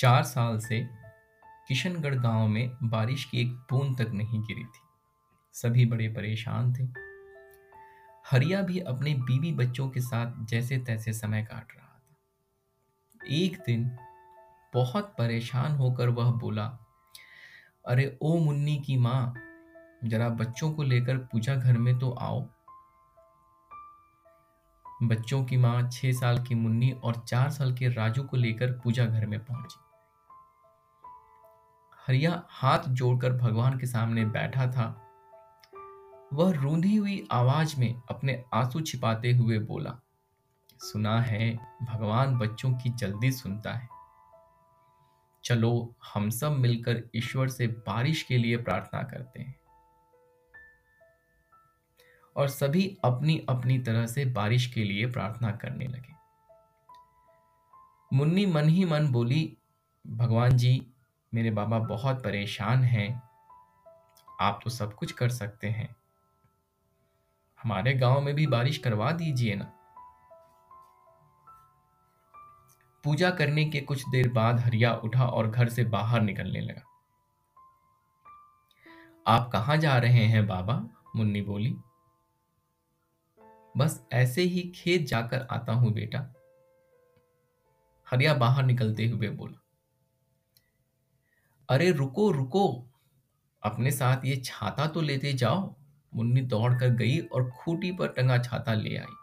चार साल से किशनगढ़ गाँव में बारिश की एक बूंद तक नहीं गिरी थी। सभी बड़े परेशान थे। हरिया भी अपने बीवी बच्चों के साथ जैसे तैसे समय काट रहा था। एक दिन बहुत परेशान होकर वह बोला, अरे ओ मुन्नी की माँ, जरा बच्चों को लेकर पूजा घर में तो आओ। बच्चों की माँ छह साल की मुन्नी और चार साल के राजू को लेकर पूजा घर में पहुँची। हरिया हाथ जोड़कर भगवान के सामने बैठा था। वह रूंधी हुई आवाज़ में अपने आँसू छिपाते हुए बोला, सुना है, भगवान बच्चों की जल्दी सुनता है। चलो, हम सब मिलकर ईश्वर से बारिश के लिए प्रार्थना करते हैं। और सभी अपनी अपनी तरह से बारिश के लिए प्रार्थना करने लगे। मुन्नी मन ही मन बोली, भगवान जी मेरे बाबा बहुत परेशान हैं। आप तो सब कुछ कर सकते हैं। हमारे गाँव में भी बारिश करवा दीजिए ना। पूजा करने के कुछ देर बाद हरिया उठा और घर से बाहर निकलने लगा। आप कहाँ जा रहे हैं बाबा? मुन्नी बोली। बस ऐसे ही खेत जाकर आता हूँ बेटा। हरिया बाहर निकलते हुए बोला। अरे रुको रुको। अपने साथ ये छाता तो लेते जाओ। मुन्नी दौड़कर गई और खूटी पर टंगा छाता ले आई।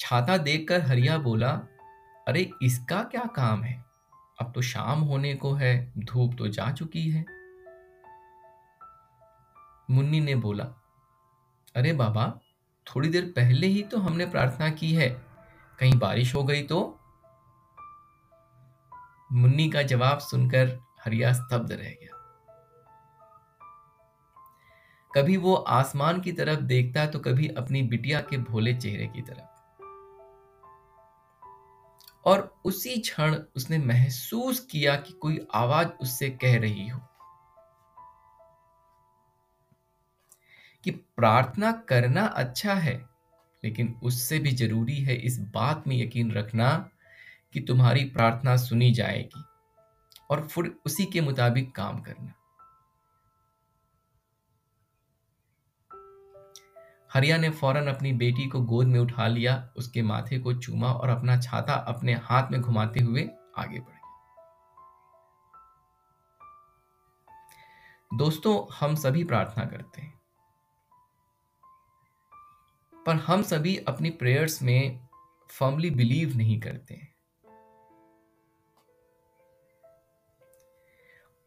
छाता देखकर हरिया बोला, अरे इसका क्या काम है? अब तो शाम होने को है, धूप तो जा चुकी है। मुन्नी ने बोला, अरे बाबा, थोड़ी देर पहले ही तो हमने प्रार्थना की है। कहीं बारिश हो गई तो? मुन्नी का जवाब सुनकर हरिया स्तब्ध रह गया। कभी वो आसमान की तरफ़ देखता तो कभी अपनी बिटिया के भोले चेहरे की तरफ़। और उसी क्षण उसने महसूस किया कि कोई आवाज़ उससे कह रही हो। कि प्रार्थना करना अच्छा है, लेकिन उससे भी ज़रूरी है इस बात में यकीन रखना कि तुम्हारी प्रार्थना सुनी जाएगी और फिर उसी के मुताबिक काम करना। हरिया ने फ़ौरन अपनी बेटी को गोद में उठा लिया, उसके माथे को चूमा और अपना छाता अपने हाथ में घुमाते हुए आगे बढ़। दोस्तों, हम सभी प्रार्थना करते हैं। पर हम सभी अपनी प्रेयर्स में फर्मली बिलीव नहीं करते हैं।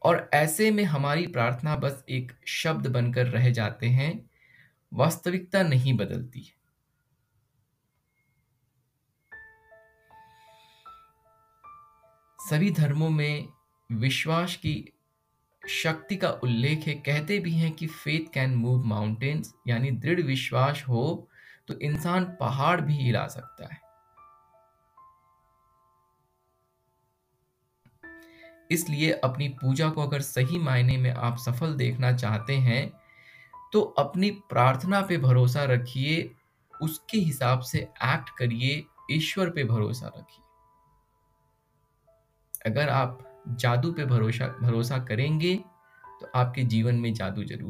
और ऐसे में हमारी प्रार्थना बस एक शब्द बनकर रह जाते हैं, वास्तविकता नहीं बदलती। है सभी धर्मों में विश्वास की शक्ति का उल्लेख है। कहते भी हैं कि फेथ कैन मूव माउंटेन्स यानी दृढ़ विश्वास हो तो इंसान पहाड़ भी हिला सकता है। इसलिए अपनी पूजा को अगर सही मायने में आप सफल देखना चाहते हैं तो अपनी प्रार्थना पे भरोसा रखिए, उसके हिसाब से एक्ट करिए, ईश्वर पे भरोसा रखिए। अगर आप जादू पे भरोसा भरोसा करेंगे तो आपके जीवन में जादू ज़रूर